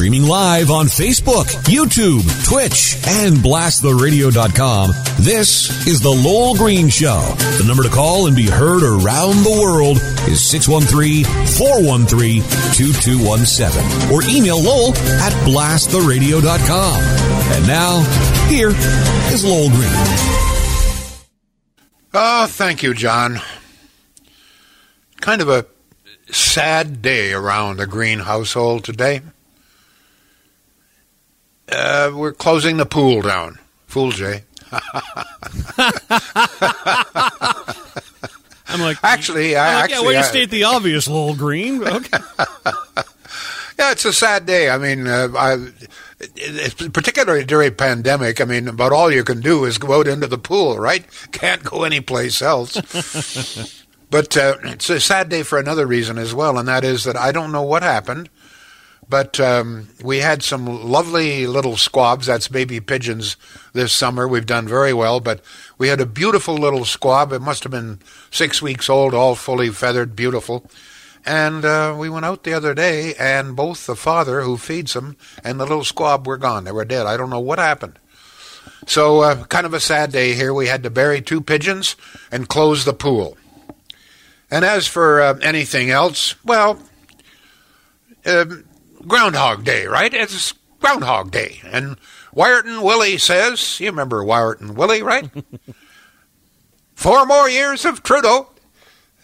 Streaming live on Facebook, YouTube, Twitch, and blasttheradio.com. This is The Lowell Green Show. The number to call and be heard around the world is 613-413-2217 or email Lowell at blasttheradio.com. And now, here is Lowell Green. Oh, thank you, John. Kind of a sad day around the Green household today. Uh, we're closing the pool down. Fool Jay. I'm like, Actually, I I'm like, actually yeah, way to state the obvious, Lowell Green. Okay. Yeah, it's a sad day. I mean, uh, I, particularly during a pandemic. I mean, about all you can do is go out into the pool, right? Can't go anyplace else. but uh, it's a sad day for another reason as well, and that is that I don't know what happened, but um, we had some lovely little squabs. That's baby pigeons this summer. We've done very well, but we had a beautiful little squab. It must have been six weeks old, all fully feathered, beautiful. And uh, we went out the other day, and both the father who feeds them and the little squab were gone. They were dead. I don't know what happened. So, uh, kind of a sad day here. We had to bury two pigeons and close the pool. And as for uh, anything else, well, um, Groundhog Day, right? It's Groundhog Day. And Wiarton Willie says, you remember Wiarton Willie, right? Four more years of Trudeau.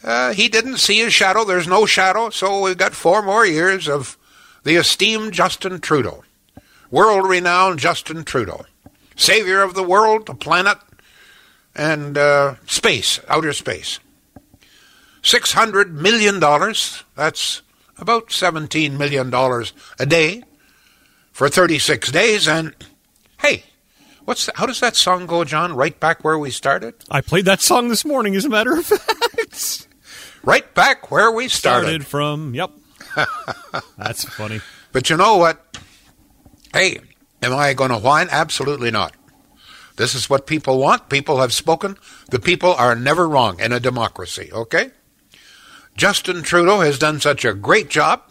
Uh, he didn't see his shadow. There's no shadow, so we've got four more years of the esteemed Justin Trudeau, world renowned Justin Trudeau, savior of the world, the planet, and uh, space, outer space. $600 million, that's about $17 million a day for 36 days. And hey, what's the, how does that song go, John? Right back where we started? I played that song this morning, as a matter of fact. Right back where we started. Started from, yep. That's funny. But you know what? Hey, am I going to whine? Absolutely not. This is what people want. People have spoken. The people are never wrong in a democracy, okay? Justin Trudeau has done such a great job,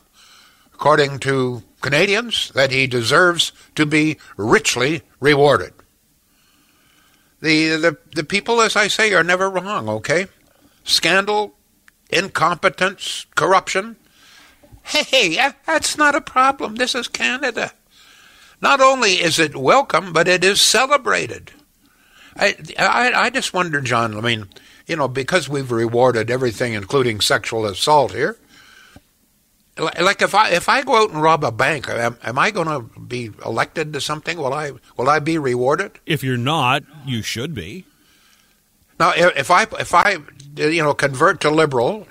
according to Canadians, that he deserves to be richly rewarded. The, the, the people, as I say, are never wrong, okay? Scandal, incompetence, corruption. Hey, that's not a problem. This is Canada. Not only is it welcome, but it is celebrated. I, I, I just wonder, John, I mean, you know, because we've rewarded everything, including sexual assault here, like if I if I go out and rob a bank, am, am I going to be elected to something? Will I will I be rewarded? If you're not, you should be. Now, if I if I you know convert to liberal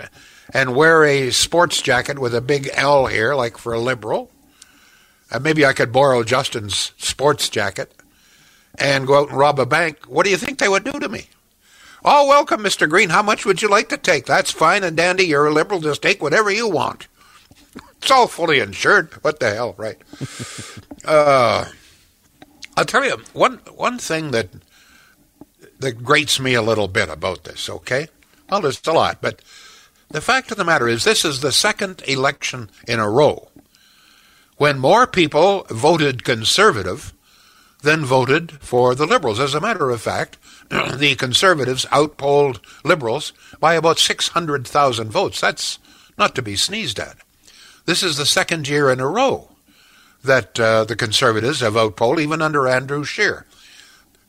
and wear a sports jacket with a big L here, like for a liberal, uh, maybe I could borrow Justin's sports jacket and go out and rob a bank. What do you think they would do to me? Oh, welcome, Mr. Green. How much would you like to take? That's fine and dandy. You're a liberal. Just take whatever you want. It's all fully insured. What the hell, right? uh, I'll tell you one one thing that that grates me a little bit about this, okay? Well, there's a lot, but the fact of the matter is this is the second election in a row when more people voted conservative than voted for the liberals. As a matter of fact, the conservatives outpolled liberals by about 600,000 votes. That's not to be sneezed at. This is the second year in a row that uh, the conservatives have outpolled, even under Andrew Scheer.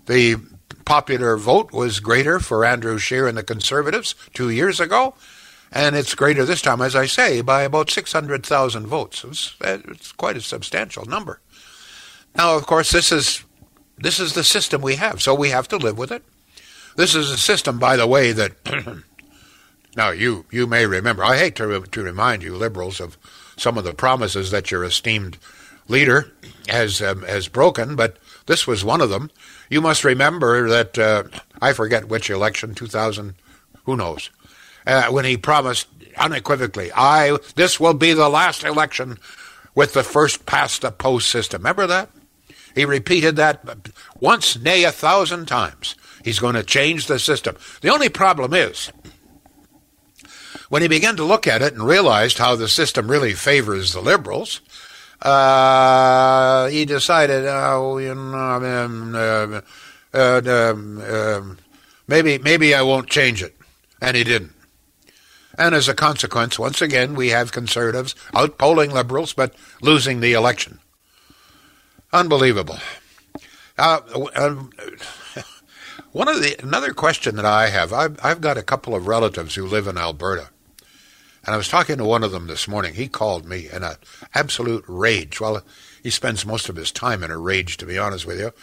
The popular vote was greater for Andrew Scheer and the Conservatives two years ago, and it's greater this time, as I say, by about 600,000 votes. It's, it's quite a substantial number. Now, of course, this is this is the system we have, so we have to live with it. This is a system, by the way, that now you you may remember. I hate to to remind you, liberals, of some of the promises that your esteemed leader has um, has broken, but this was one of them. You must remember that uh, I forget which election, 2000, who knows, uh, when he promised unequivocally, "I this will be the last election with the first past the post system." Remember that? He repeated that once, nay, a thousand times. He's going to change the system. The only problem is, when he began to look at it and realized how the system really favors the liberals, uh, he decided, oh, you know, uh, uh, maybe maybe I won't change it, and he didn't. And as a consequence, once again, we have conservatives outpolling liberals but losing the election. Unbelievable. Uh, one of the another question that I have, I've, I've got a couple of relatives who live in Alberta, and I was talking to one of them this morning. He called me in an absolute rage. Well, he spends most of his time in a rage, to be honest with you.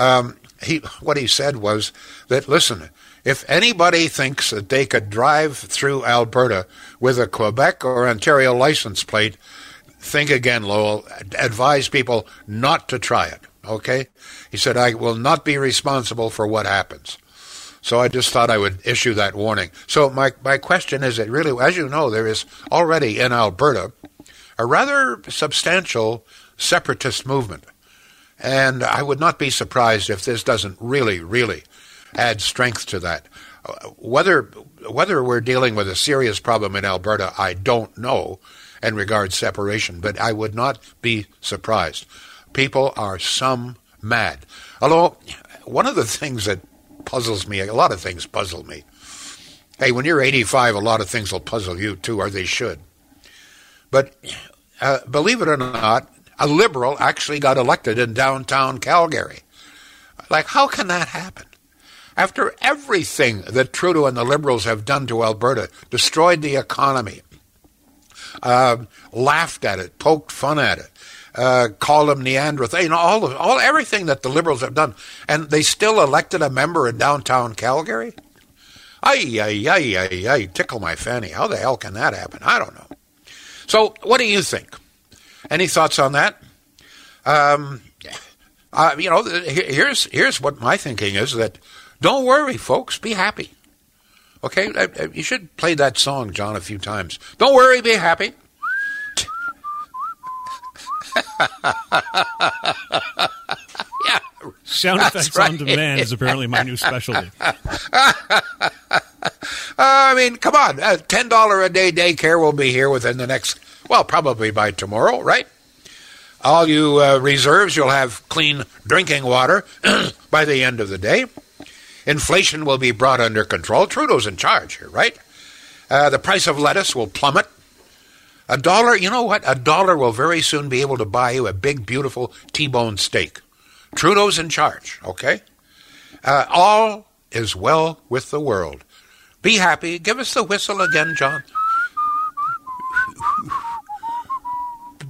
Um, he what he said was that listen, if anybody thinks that they could drive through Alberta with a Quebec or Ontario license plate, think again, Lowell. Advise people not to try it. Okay? He said, I will not be responsible for what happens. So I just thought I would issue that warning. So my, my question is that really, as you know, there is already in Alberta a rather substantial separatist movement. And I would not be surprised if this doesn't really, really add strength to that. Whether whether we're dealing with a serious problem in Alberta, I don't know in regards separation, but I would not be surprised. People are some mad. Although one of the things that puzzles me, a lot of things puzzle me. Hey, when you're 85, a lot of things will puzzle you too, or they should. But uh, believe it or not, a liberal actually got elected in downtown Calgary. Like, how can that happen? After everything that Trudeau and the Liberals have done to Alberta, destroyed the economy, uh, laughed at it, poked fun at it, uh, them Neanderthal, you know, all, of, all everything that the Liberals have done, and they still elected a member in downtown Calgary? Ay, ay, ay, ay, ay, tickle my fanny. How the hell can that happen? I don't know. So, what do you think? Any thoughts on that? Um, uh, you know, here's here's what my thinking is that don't worry, folks. Be happy. Okay? Uh, uh, you should play that song, John, a few times. Don't worry, be happy. Yeah. Sound effects right. on demand is apparently my new specialty. uh, I mean, come on. Uh, $10 a day daycare will be here within the next, well, probably by tomorrow, right? All you uh, reserves, you'll have clean drinking water by the end of the day. Inflation will be brought under control. Trudeau's in charge here, right? Uh, the price of lettuce will plummet. A dollar, you know what? A dollar will very soon be able to buy you a big, beautiful T bone steak. Trudeau's in charge, okay? Uh, all is well with the world. Be happy. Give us the whistle again, John.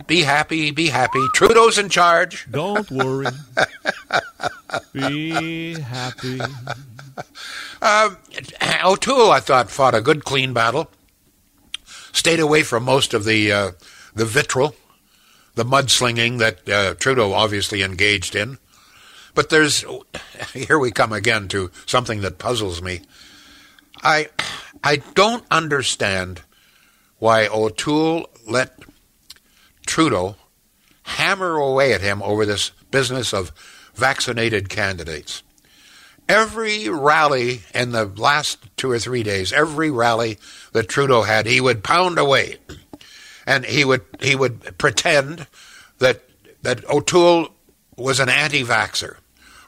Be happy, be happy. Trudeau's in charge. Don't worry. be happy. Um, O'Toole, I thought, fought a good, clean battle. Stayed away from most of the uh, the vitriol, the mudslinging that uh, Trudeau obviously engaged in. But there's here we come again to something that puzzles me. I I don't understand why O'Toole let Trudeau hammer away at him over this business of vaccinated candidates. Every rally in the last two or three days, every rally that Trudeau had, he would pound away, and he would he would pretend that that O'Toole was an anti-vaxer,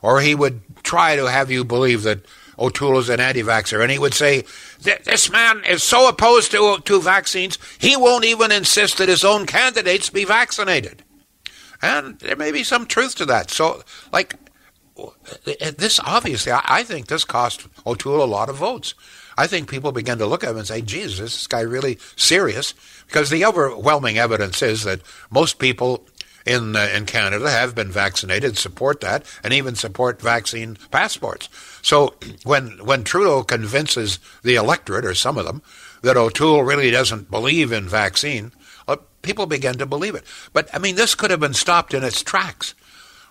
or he would try to have you believe that O'Toole is an anti-vaxxer, and he would say, "This man is so opposed to to vaccines, he won't even insist that his own candidates be vaccinated." And there may be some truth to that. So, like this, obviously, I think this cost O'Toole a lot of votes. I think people begin to look at him and say, "Jesus, is this guy really serious?" Because the overwhelming evidence is that most people in uh, in Canada have been vaccinated, support that, and even support vaccine passports. So when when Trudeau convinces the electorate or some of them that O'Toole really doesn't believe in vaccine, uh, people begin to believe it. But I mean, this could have been stopped in its tracks.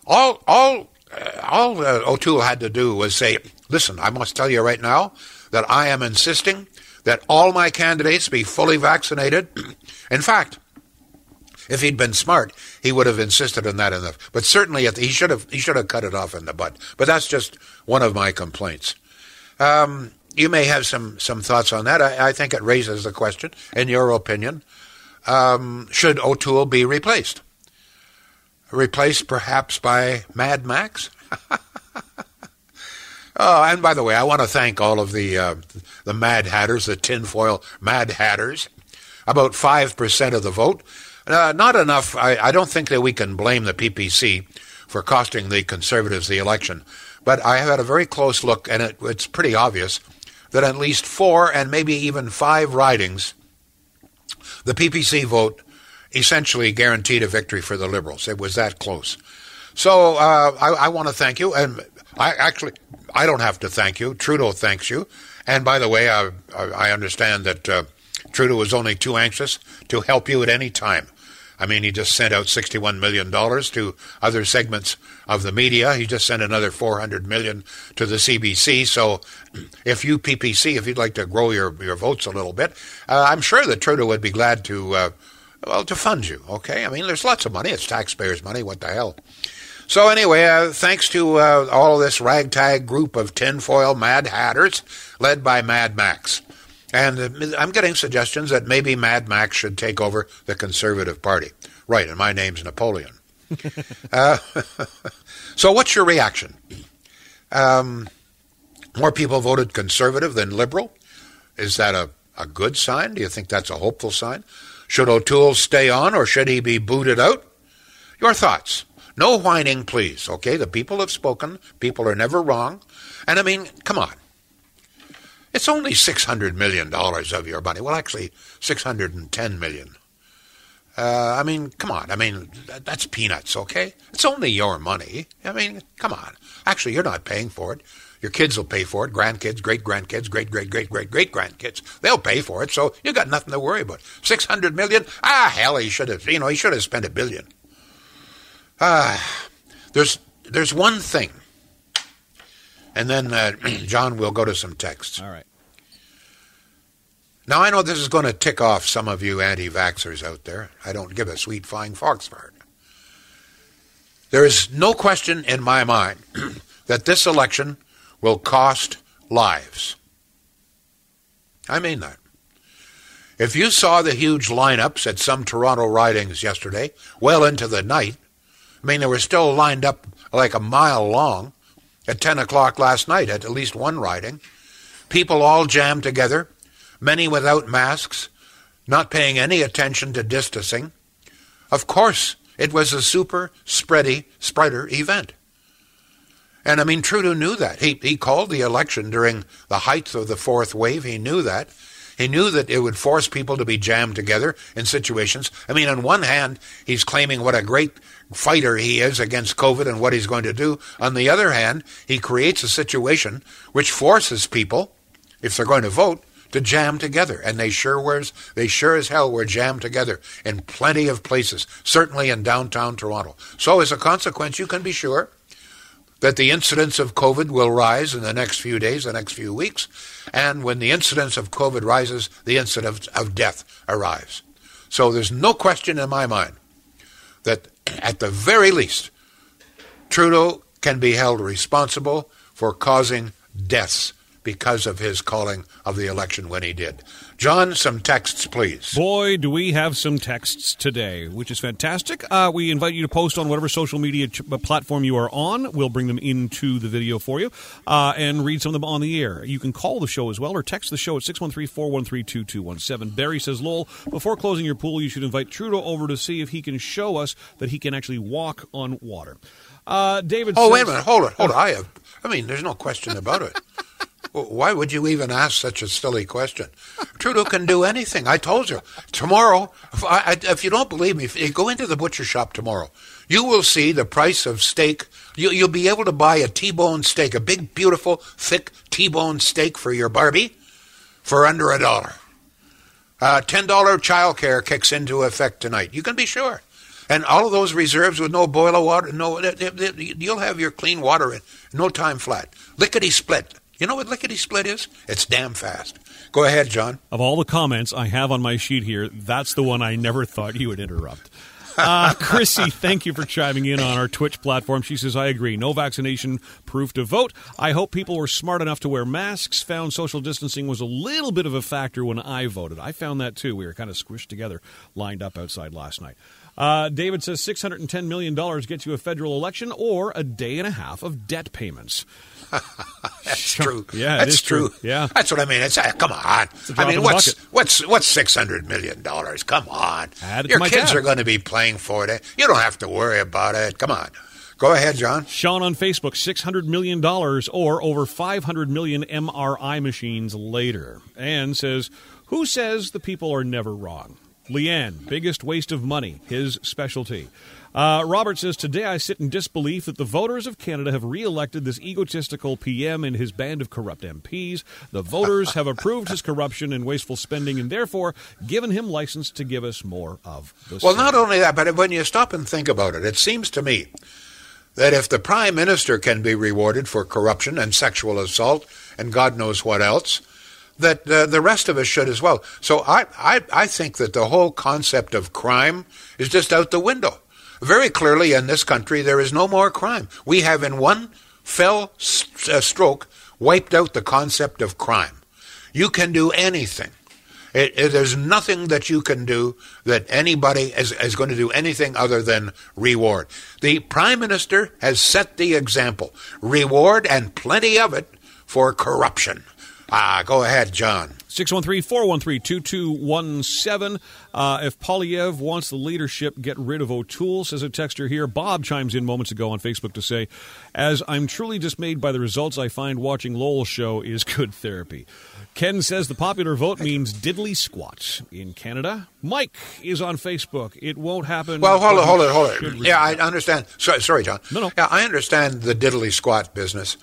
All all uh, all O'Toole had to do was say, "Listen, I must tell you right now that I am insisting." That all my candidates be fully vaccinated. In fact, if he'd been smart, he would have insisted on that enough. But certainly, he should have he should have cut it off in the butt. But that's just one of my complaints. Um, you may have some some thoughts on that. I, I think it raises the question, in your opinion, um, should O'Toole be replaced? replaced perhaps by Mad Max. oh, and by the way, I want to thank all of the uh, the Mad Hatters, the tinfoil Mad Hatters. About five percent of the vote. Uh, not enough. I, I don't think that we can blame the PPC for costing the Conservatives the election. But I have had a very close look, and it, it's pretty obvious that at least four and maybe even five ridings, the PPC vote essentially guaranteed a victory for the Liberals. It was that close. So uh, I, I want to thank you, and I actually I don't have to thank you. Trudeau thanks you. And by the way, I, I understand that uh, Trudeau was only too anxious to help you at any time. I mean, he just sent out $61 million to other segments of the media. He just sent another 400 million to the CBC. So if you, PPC, if you'd like to grow your, your votes a little bit, uh, I'm sure that Trudeau would be glad to, uh, well, to fund you, okay? I mean, there's lots of money. It's taxpayers' money. What the hell? So anyway, uh, thanks to uh, all this ragtag group of tinfoil Mad Hatters led by Mad Max. And uh, I'm getting suggestions that maybe Mad Max should take over the Conservative Party. Right, and my name's Napoleon. uh, so, what's your reaction? Um, more people voted Conservative than Liberal. Is that a, a good sign? Do you think that's a hopeful sign? Should O'Toole stay on or should he be booted out? Your thoughts. No whining, please, okay? The people have spoken. People are never wrong. And I mean, come on. It's only $600 million of your money. Well, actually, 610 million. Uh, I mean, come on. I mean, that's peanuts, okay? It's only your money. I mean, come on. Actually, you're not paying for it. Your kids will pay for it. Grandkids, great grandkids, great great great great great grandkids. They'll pay for it. So you got nothing to worry about. Six hundred million? Ah, hell, he should have. You know, he should have spent a billion. Ah, there's there's one thing and then uh, John will go to some texts. All right. Now I know this is going to tick off some of you anti-vaxxers out there. I don't give a sweet flying fox fart. There is no question in my mind that this election will cost lives. I mean that. If you saw the huge lineups at some Toronto ridings yesterday, well into the night, I mean, they were still lined up like a mile long at 10 o'clock last night at at least one riding. People all jammed together, many without masks, not paying any attention to distancing. Of course, it was a super spready spreader event. And I mean, Trudeau knew that. He, he called the election during the height of the fourth wave. He knew that. He knew that it would force people to be jammed together in situations. I mean, on one hand, he's claiming what a great fighter he is against COVID and what he's going to do. On the other hand, he creates a situation which forces people, if they're going to vote, to jam together. And they sure were, they sure as hell were jammed together in plenty of places, certainly in downtown Toronto. So as a consequence, you can be sure that the incidence of COVID will rise in the next few days, the next few weeks, and when the incidence of COVID rises, the incidence of death arrives. So there's no question in my mind that at the very least, Trudeau can be held responsible for causing deaths because of his calling of the election when he did. John, some texts, please. Boy, do we have some texts today, which is fantastic. Uh, we invite you to post on whatever social media ch- uh, platform you are on. We'll bring them into the video for you uh, and read some of them on the air. You can call the show as well or text the show at 613 413 2217. Barry says, Lowell, before closing your pool, you should invite Trudeau over to see if he can show us that he can actually walk on water. Uh, David Oh, says, wait a minute. Hold it. Hold it. I have. I mean, there's no question about it. Why would you even ask such a silly question? Trudeau can do anything. I told you. Tomorrow, if, I, if you don't believe me, if you go into the butcher shop tomorrow, you will see the price of steak. You, you'll be able to buy a T-bone steak, a big, beautiful, thick T-bone steak for your Barbie for under a dollar. Uh, $10 child care kicks into effect tonight. You can be sure. And all of those reserves with no boil of water, no, you'll have your clean water in no time flat. Lickety split. You know what lickety split is? It's damn fast. Go ahead, John. Of all the comments I have on my sheet here, that's the one I never thought you would interrupt. Uh, Chrissy, thank you for chiming in on our Twitch platform. She says, I agree. No vaccination proof to vote. I hope people were smart enough to wear masks, found social distancing was a little bit of a factor when I voted. I found that too. We were kind of squished together, lined up outside last night. Uh, David says $610 million gets you a federal election or a day and a half of debt payments. That's true. Yeah, that's is true. Yeah. that's what I mean. It's uh, come on. I mean, what's what's what's six hundred million dollars? Come on, Add it to your kids tab. are going to be playing for it. You don't have to worry about it. Come on, go ahead, John. Sean on Facebook, $600 million or over 500 million MRI machines later. And says, Who says the people are never wrong? Leanne, biggest waste of money, his specialty. Uh, Robert says, Today I sit in disbelief that the voters of Canada have re elected this egotistical PM and his band of corrupt MPs. The voters have approved his corruption and wasteful spending and therefore given him license to give us more of the Well, same. not only that, but when you stop and think about it, it seems to me that if the prime minister can be rewarded for corruption and sexual assault and God knows what else, that uh, the rest of us should as well. So I, I, I think that the whole concept of crime is just out the window. Very clearly, in this country, there is no more crime. We have, in one fell s- uh, stroke, wiped out the concept of crime. You can do anything. It, it, there's nothing that you can do that anybody is, is going to do anything other than reward. The Prime Minister has set the example. Reward and plenty of it for corruption. Ah, go ahead, John. 613-413-2217. Uh, if Poilievre wants the leadership, get rid of O'Toole, says a texter here. Bob chimes in moments ago on Facebook to say, as I'm truly dismayed by the results, I find watching Lowell's show is good therapy. Ken says the popular vote means diddly squat in Canada. Mike is on Facebook. It won't happen. Well, hold it, hold it, hold it. Yeah, I understand. Sorry, sorry, John. No, no. Yeah, I understand the diddly squat business.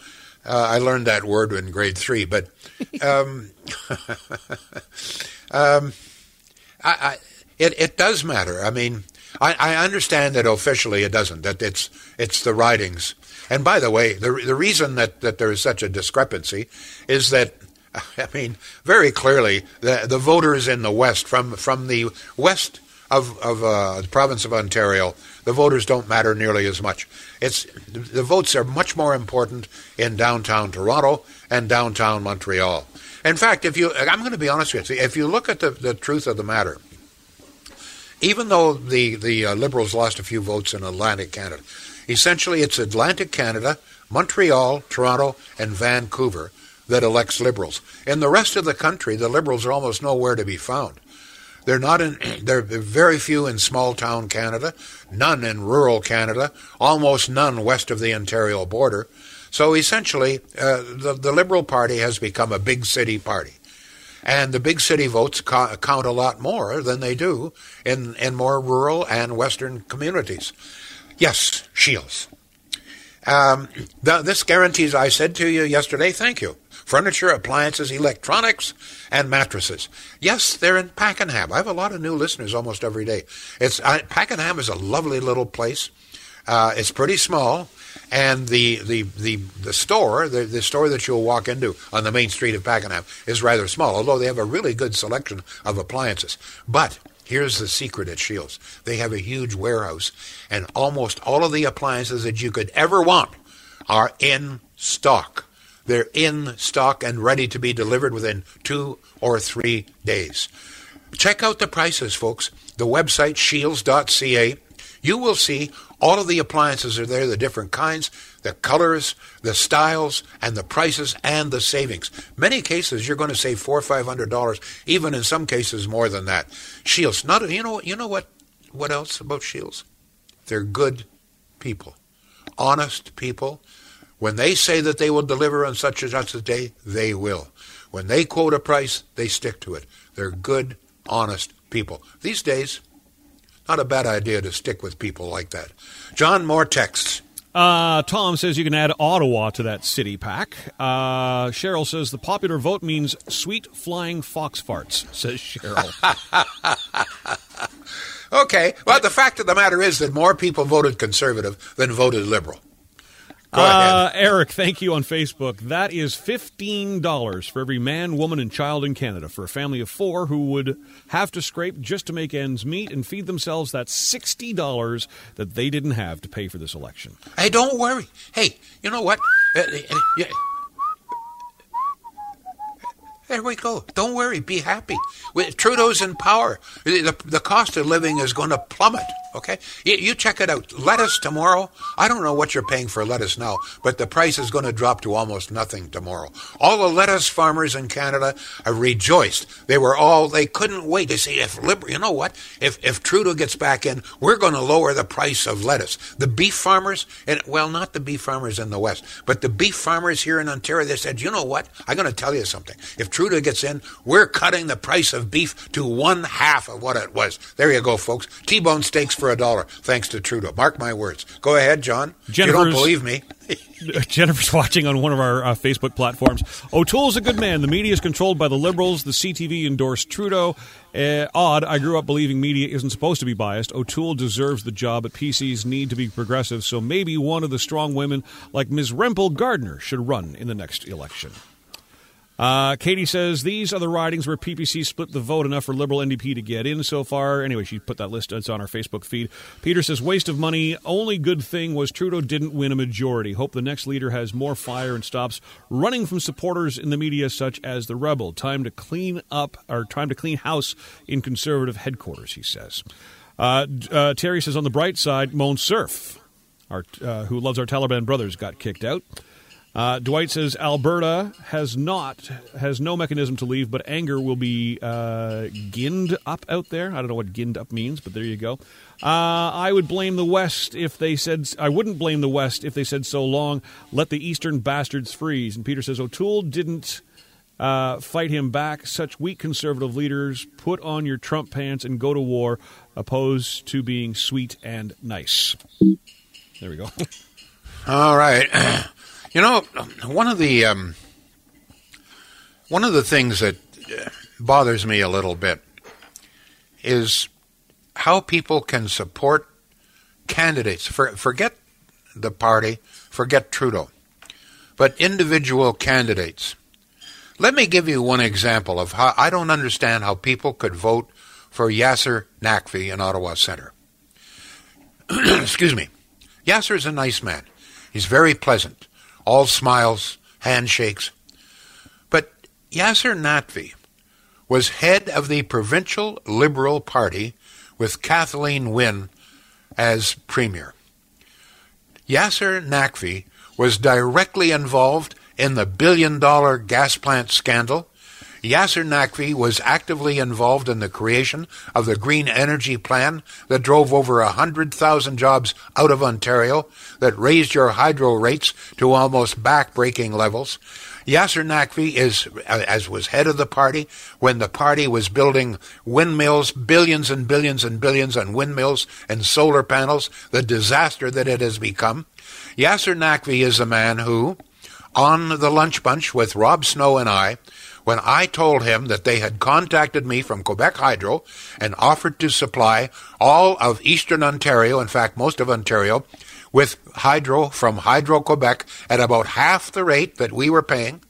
Uh, I learned that word in grade three, but um, um, I, I, it, it does matter. I mean, I, I understand that officially it doesn't. That it's it's the writings. And by the way, the the reason that, that there is such a discrepancy is that I mean very clearly the the voters in the west from from the west of of uh, the province of Ontario, the voters don't matter nearly as much. It's the votes are much more important in downtown Toronto and downtown Montreal. In fact, if you, I'm going to be honest with you, if you look at the, the truth of the matter, even though the the uh, Liberals lost a few votes in Atlantic Canada, essentially it's Atlantic Canada, Montreal, Toronto, and Vancouver that elects Liberals. In the rest of the country, the Liberals are almost nowhere to be found. They're not in. There are very few in small town Canada, none in rural Canada, almost none west of the Ontario border. So essentially, uh, the the Liberal Party has become a big city party, and the big city votes co- count a lot more than they do in in more rural and western communities. Yes, Shields. Um, th- this guarantees, I said to you yesterday, thank you. Furniture, appliances, electronics, and mattresses. Yes, they're in Pakenham. I have a lot of new listeners almost every day. It's I, Pakenham is a lovely little place. Uh, it's pretty small, and the the the, the store, the, the store that you'll walk into on the main street of Pakenham, is rather small. Although they have a really good selection of appliances, but Here's the secret at Shields. They have a huge warehouse, and almost all of the appliances that you could ever want are in stock. They're in stock and ready to be delivered within two or three days. Check out the prices, folks. The website shields.ca. You will see all of the appliances are there, the different kinds, the colors, the styles, and the prices and the savings. Many cases you're going to save four or five hundred dollars, even in some cases more than that. Shields, not you know you know what what else about Shields? They're good people, honest people. When they say that they will deliver on such and such a day, they will. When they quote a price, they stick to it. They're good, honest people. These days, not a bad idea to stick with people like that. John, more texts. Uh, Tom says you can add Ottawa to that city pack. Uh, Cheryl says the popular vote means sweet flying fox farts, says Cheryl. Okay, well, the fact of the matter is that more people voted conservative than voted liberal. Uh. Eric, thank you on Facebook. That is $15 for every man, woman, and child in Canada for a family of four who would have to scrape just to make ends meet and feed themselves that $60 that they didn't have to pay for this election. Hey, don't worry. Hey, you know what? Uh, uh, yeah. There we go. Don't worry. Be happy. With Trudeau's in power. The, the cost of living is going to plummet. Okay, you, check it out. Lettuce tomorrow. I don't know what you're paying for lettuce now, but the price is going to drop to almost nothing tomorrow. All the lettuce farmers in Canada are rejoiced. They were all they couldn't wait to see if. You know what? If if Trudeau gets back in, we're going to lower the price of lettuce. The beef farmers, and well, not the beef farmers in the west, but the beef farmers here in Ontario. They said, you know what? I'm going to tell you something. If Trudeau gets in, we're cutting the price of beef to one half of what it was. There you go, folks. T-bone steaks for a dollar, thanks to Trudeau. Mark my words. Go ahead, John. you don't believe me. Jennifer's watching on one of our uh, Facebook platforms. O'Toole's a good man. The media is controlled by the Liberals. The CTV endorsed Trudeau. Uh, odd. I grew up believing media isn't supposed to be biased. O'Toole deserves the job, but PCs need to be progressive. So maybe one of the strong women, like Ms. Rempel Garner, should run in the next election. Uh, Katie says these are the ridings where PPC split the vote enough for Liberal NDP to get in so far. Anyway, she put that list. It's on our Facebook feed. Peter says waste of money. Only good thing was Trudeau didn't win a majority. Hope the next leader has more fire and stops running from supporters in the media such as the Rebel. Time to clean up or time to clean house in conservative headquarters. He says. Uh, uh, Terry says on the bright side, Monsef, our, uh, who loves our Taliban brothers, got kicked out. Uh, Dwight says Alberta has not has no mechanism to leave, but anger will be uh, ginned up out there. I don't know what ginned up means, but there you go. Uh, I would blame the West if they said I wouldn't blame the West if they said so long. Let the Eastern bastards freeze. And Peter says O'Toole didn't. Uh, fight him back. Such weak conservative leaders. Put on your Trump pants and go to war, opposed to being sweet and nice. There we go. All right. You know, one of the um, one of the things that bothers me a little bit is how people can support candidates. For, forget the party, forget Trudeau, but individual candidates. Let me give you one example of how I don't understand how people could vote for Yasser Naqvi in Ottawa Centre. Excuse me. Yasser is a nice man. He's very pleasant all smiles, handshakes. But Yasser Naqvi was head of the provincial Liberal Party with Kathleen Wynne as premier. Yasser Naqvi was directly involved in the billion dollar gas plant scandal Yasser Naqvi was actively involved in the creation of the Green Energy Plan that drove over 100,000 jobs out of Ontario, that raised your hydro rates to almost back-breaking levels. Yasser Naqvi is, uh, as was head of the party, when the party was building windmills, billions and billions and billions on windmills and solar panels, the disaster that it has become. Yasser Naqvi is a man who, on the lunch bunch with Rob Snow and I, when I told him that they had contacted me from Quebec Hydro and offered to supply all of eastern Ontario, in fact, most of Ontario, with hydro from Hydro Quebec at about half the rate that we were paying.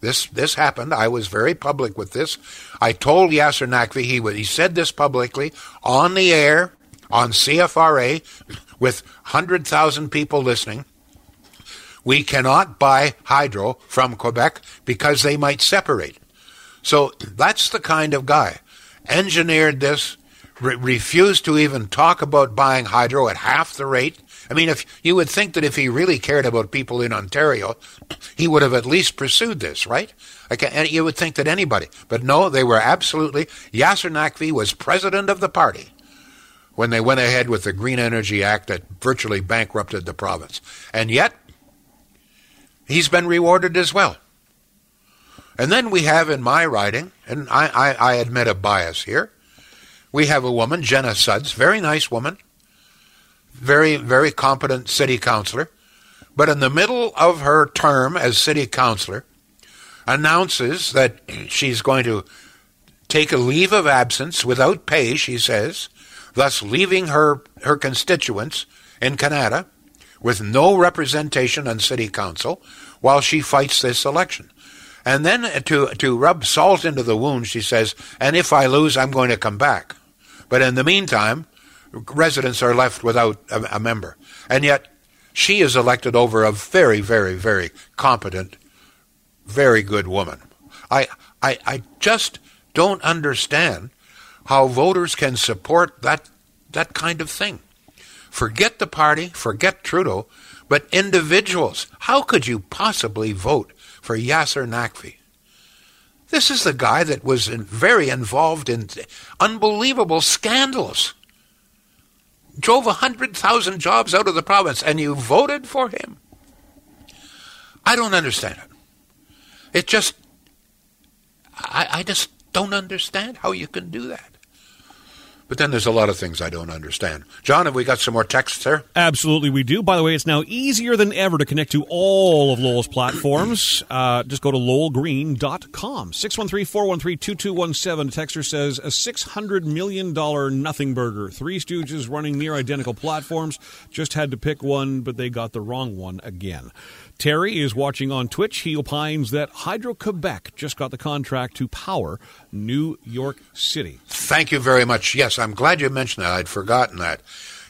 This this happened. I was very public with this. I told Yasser Naqvi he he said this publicly on the air on CFRA with hundred thousand people listening. We cannot buy hydro from Quebec because they might separate. So that's the kind of guy. Engineered this, re- refused to even talk about buying hydro at half the rate. I mean, if you would think that if he really cared about people in Ontario, he would have at least pursued this, right? And you would think that anybody, but no, they were absolutely. Yasser Naqvi was president of the party when they went ahead with the Green Energy Act that virtually bankrupted the province, and yet he's been rewarded as well. And then we have in my writing, and I, I, I admit a bias here, we have a woman, Jenna Sudds, very nice woman, very, very competent city councilor, but in the middle of her term as city councilor, announces that she's going to take a leave of absence without pay, she says, thus leaving her, her constituents in Canada with no representation on city council while she fights this election. And then to, to rub salt into the wound, she says, and if I lose, I'm going to come back. But in the meantime, residents are left without a, a member. And yet, she is elected over a very, very, very competent, very good woman. I, I, I just don't understand how voters can support that that kind of thing. Forget the party, forget Trudeau, but individuals. How could you possibly vote for Yasser Naqvi? This is the guy that was very involved in unbelievable scandals. Drove 100,000 jobs out of the province, and you voted for him. I don't understand it. It just, I, I just don't understand how you can do that. But then there's a lot of things I don't understand. John, have we got some more texts there? Absolutely, we do. By the way, it's now easier than ever to connect to all of Lowell's platforms. Uh, just go to lowellgreen.com. 613 413 2217. Texter says a $600 million nothing burger. Three Stooges running near identical platforms. Just had to pick one, but they got the wrong one again. Terry is watching on Twitch. He opines that Hydro Quebec just got the contract to power New York City. Thank you very much. Yes, I'm glad you mentioned that. I'd forgotten that.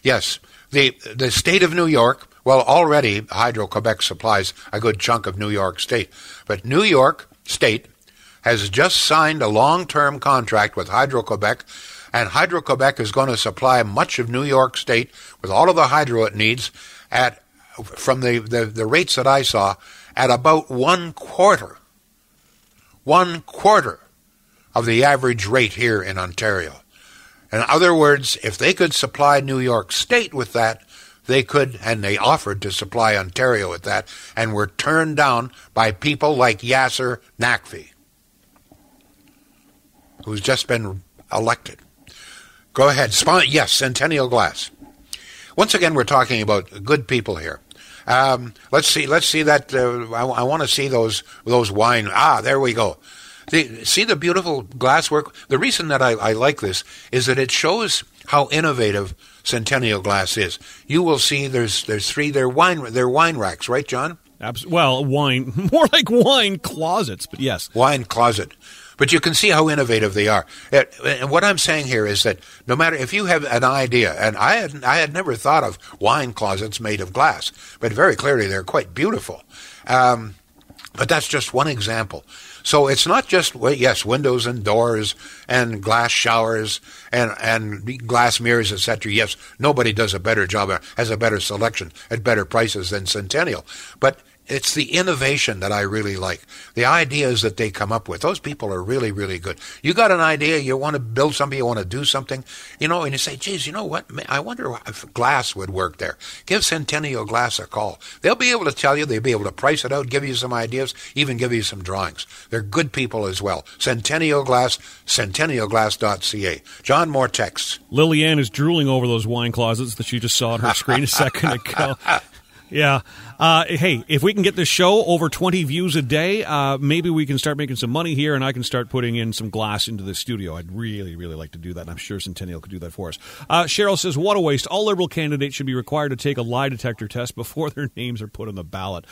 Yes, the the state of New York. Well, already Hydro Quebec supplies a good chunk of New York State, but New York State has just signed a long-term contract with Hydro Quebec, and Hydro Quebec is going to supply much of New York State with all of the hydro it needs at from the, the, the rates that I saw, at about one quarter, one quarter of the average rate here in Ontario. In other words, if they could supply New York State with that, they could, and they offered to supply Ontario with that, and were turned down by people like Yasser Naqvi, who's just been elected. Go ahead. yes, Centennial Glass. Once again, we're talking about good people here. Um, let's see. Let's see that. Uh, I, I want to see those those wine. Ah, there we go. The, see the beautiful glasswork. The reason that I, I like this is that it shows how innovative Centennial Glass is. You will see there's there's three. They're wine. They're wine racks, right, John? Abs- well, wine, more like wine closets, but yes, wine closet. But you can see how innovative they are. And what I'm saying here is that no matter if you have an idea, and I had I had never thought of wine closets made of glass, but very clearly they're quite beautiful. Um, but that's just one example. So it's not just yes, windows and doors and glass showers and and glass mirrors, etc. Yes, nobody does a better job, has a better selection at better prices than Centennial. But it's the innovation that I really like. The ideas that they come up with. Those people are really, really good. You got an idea, you want to build something, you want to do something, you know, and you say, geez, you know what? I wonder if glass would work there. Give Centennial Glass a call. They'll be able to tell you, they'll be able to price it out, give you some ideas, even give you some drawings. They're good people as well. Centennial Glass, centennialglass.ca. John, more texts. Lillian is drooling over those wine closets that she just saw on her screen a second ago. Yeah. Uh, hey, if we can get this show over 20 views a day, uh, maybe we can start making some money here and I can start putting in some glass into the studio. I'd really, really like to do that, and I'm sure Centennial could do that for us. Uh, Cheryl says, What a waste. All Liberal candidates should be required to take a lie detector test before their names are put on the ballot.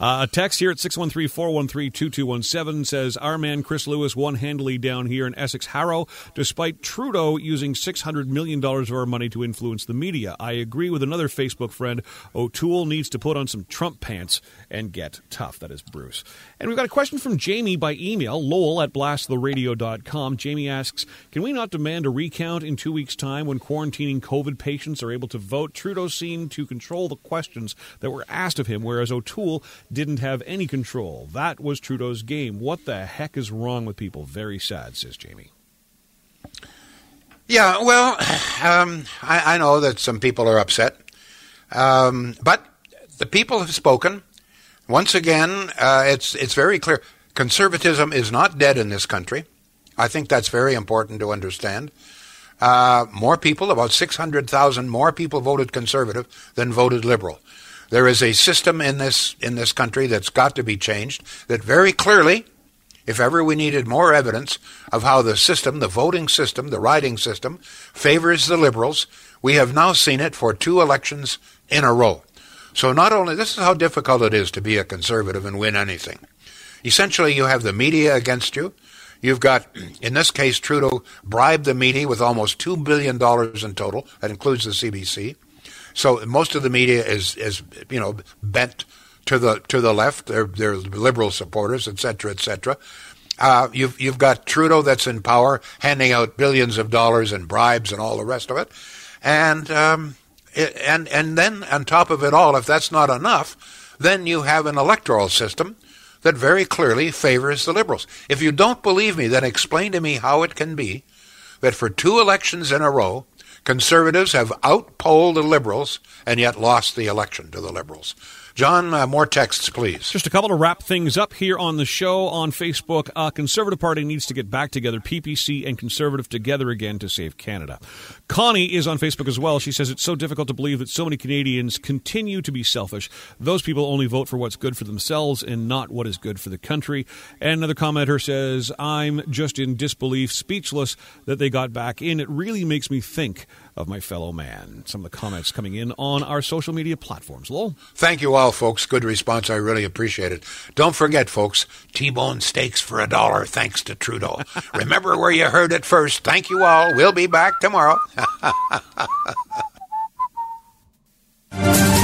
Uh, a text here at 613 413 2217 says, Our man Chris Lewis won handily down here in Essex Harrow, despite Trudeau using $600 million of our money to influence the media. I agree with another Facebook friend. O'Toole needs to put on some Trump pants and get tough. That is Bruce. And we've got a question from Jamie by email, lowell at blasttheradio.com. Jamie asks, Can we not demand a recount in two weeks' time when quarantining COVID patients are able to vote? Trudeau seemed to control the questions that were asked of him, whereas O'Toole didn't have any control. That was Trudeau's game. What the heck is wrong with people? Very sad, says Jamie. Yeah, well, um, I, I, know that some people are upset. Um, but the people have spoken. Once again, uh, it's it's very clear. Conservatism is not dead in this country. I think that's very important to understand. Uh, more people, about 600,000 more people voted conservative than voted liberal. There is a system in this in this country that's got to be changed. That very clearly, if ever we needed more evidence of how the system, the voting system, the writing system, favors the liberals, we have now seen it for two elections in a row. So not only this is how difficult it is to be a conservative and win anything. Essentially, you have the media against you. You've got, in this case, Trudeau bribed the media with almost two billion dollars in total. That includes the CBC. So most of the media is is you know bent to the to the left. They're they're liberal supporters, etc., etc. Uh, you've you've got Trudeau that's in power, handing out billions of dollars in bribes and all the rest of it. And um, and and then on top of it all, if that's not enough, then you have an electoral system that very clearly favors the liberals. If you don't believe me, then explain to me how it can be that for two elections in a row, conservatives have outpolled the liberals and yet lost the election to the liberals. John, uh, more texts, please. Just a couple to wrap things up here on the show on Facebook. Uh, Conservative Party needs to get back together, PPC and Conservative together again to save Canada. Connie is on Facebook as well. She says it's so difficult to believe that so many Canadians continue to be selfish. Those people only vote for what's good for themselves and not what is good for the country. And another commenter says, I'm just in disbelief, speechless that they got back in. It really makes me think of my fellow man. Some of the comments coming in on our social media platforms. Lowell? Thank you all, folks. Good response. I really appreciate it. Don't forget, folks, T-bone steaks for a dollar thanks to Trudeau. Remember where you heard it first. Thank you all. We'll be back tomorrow.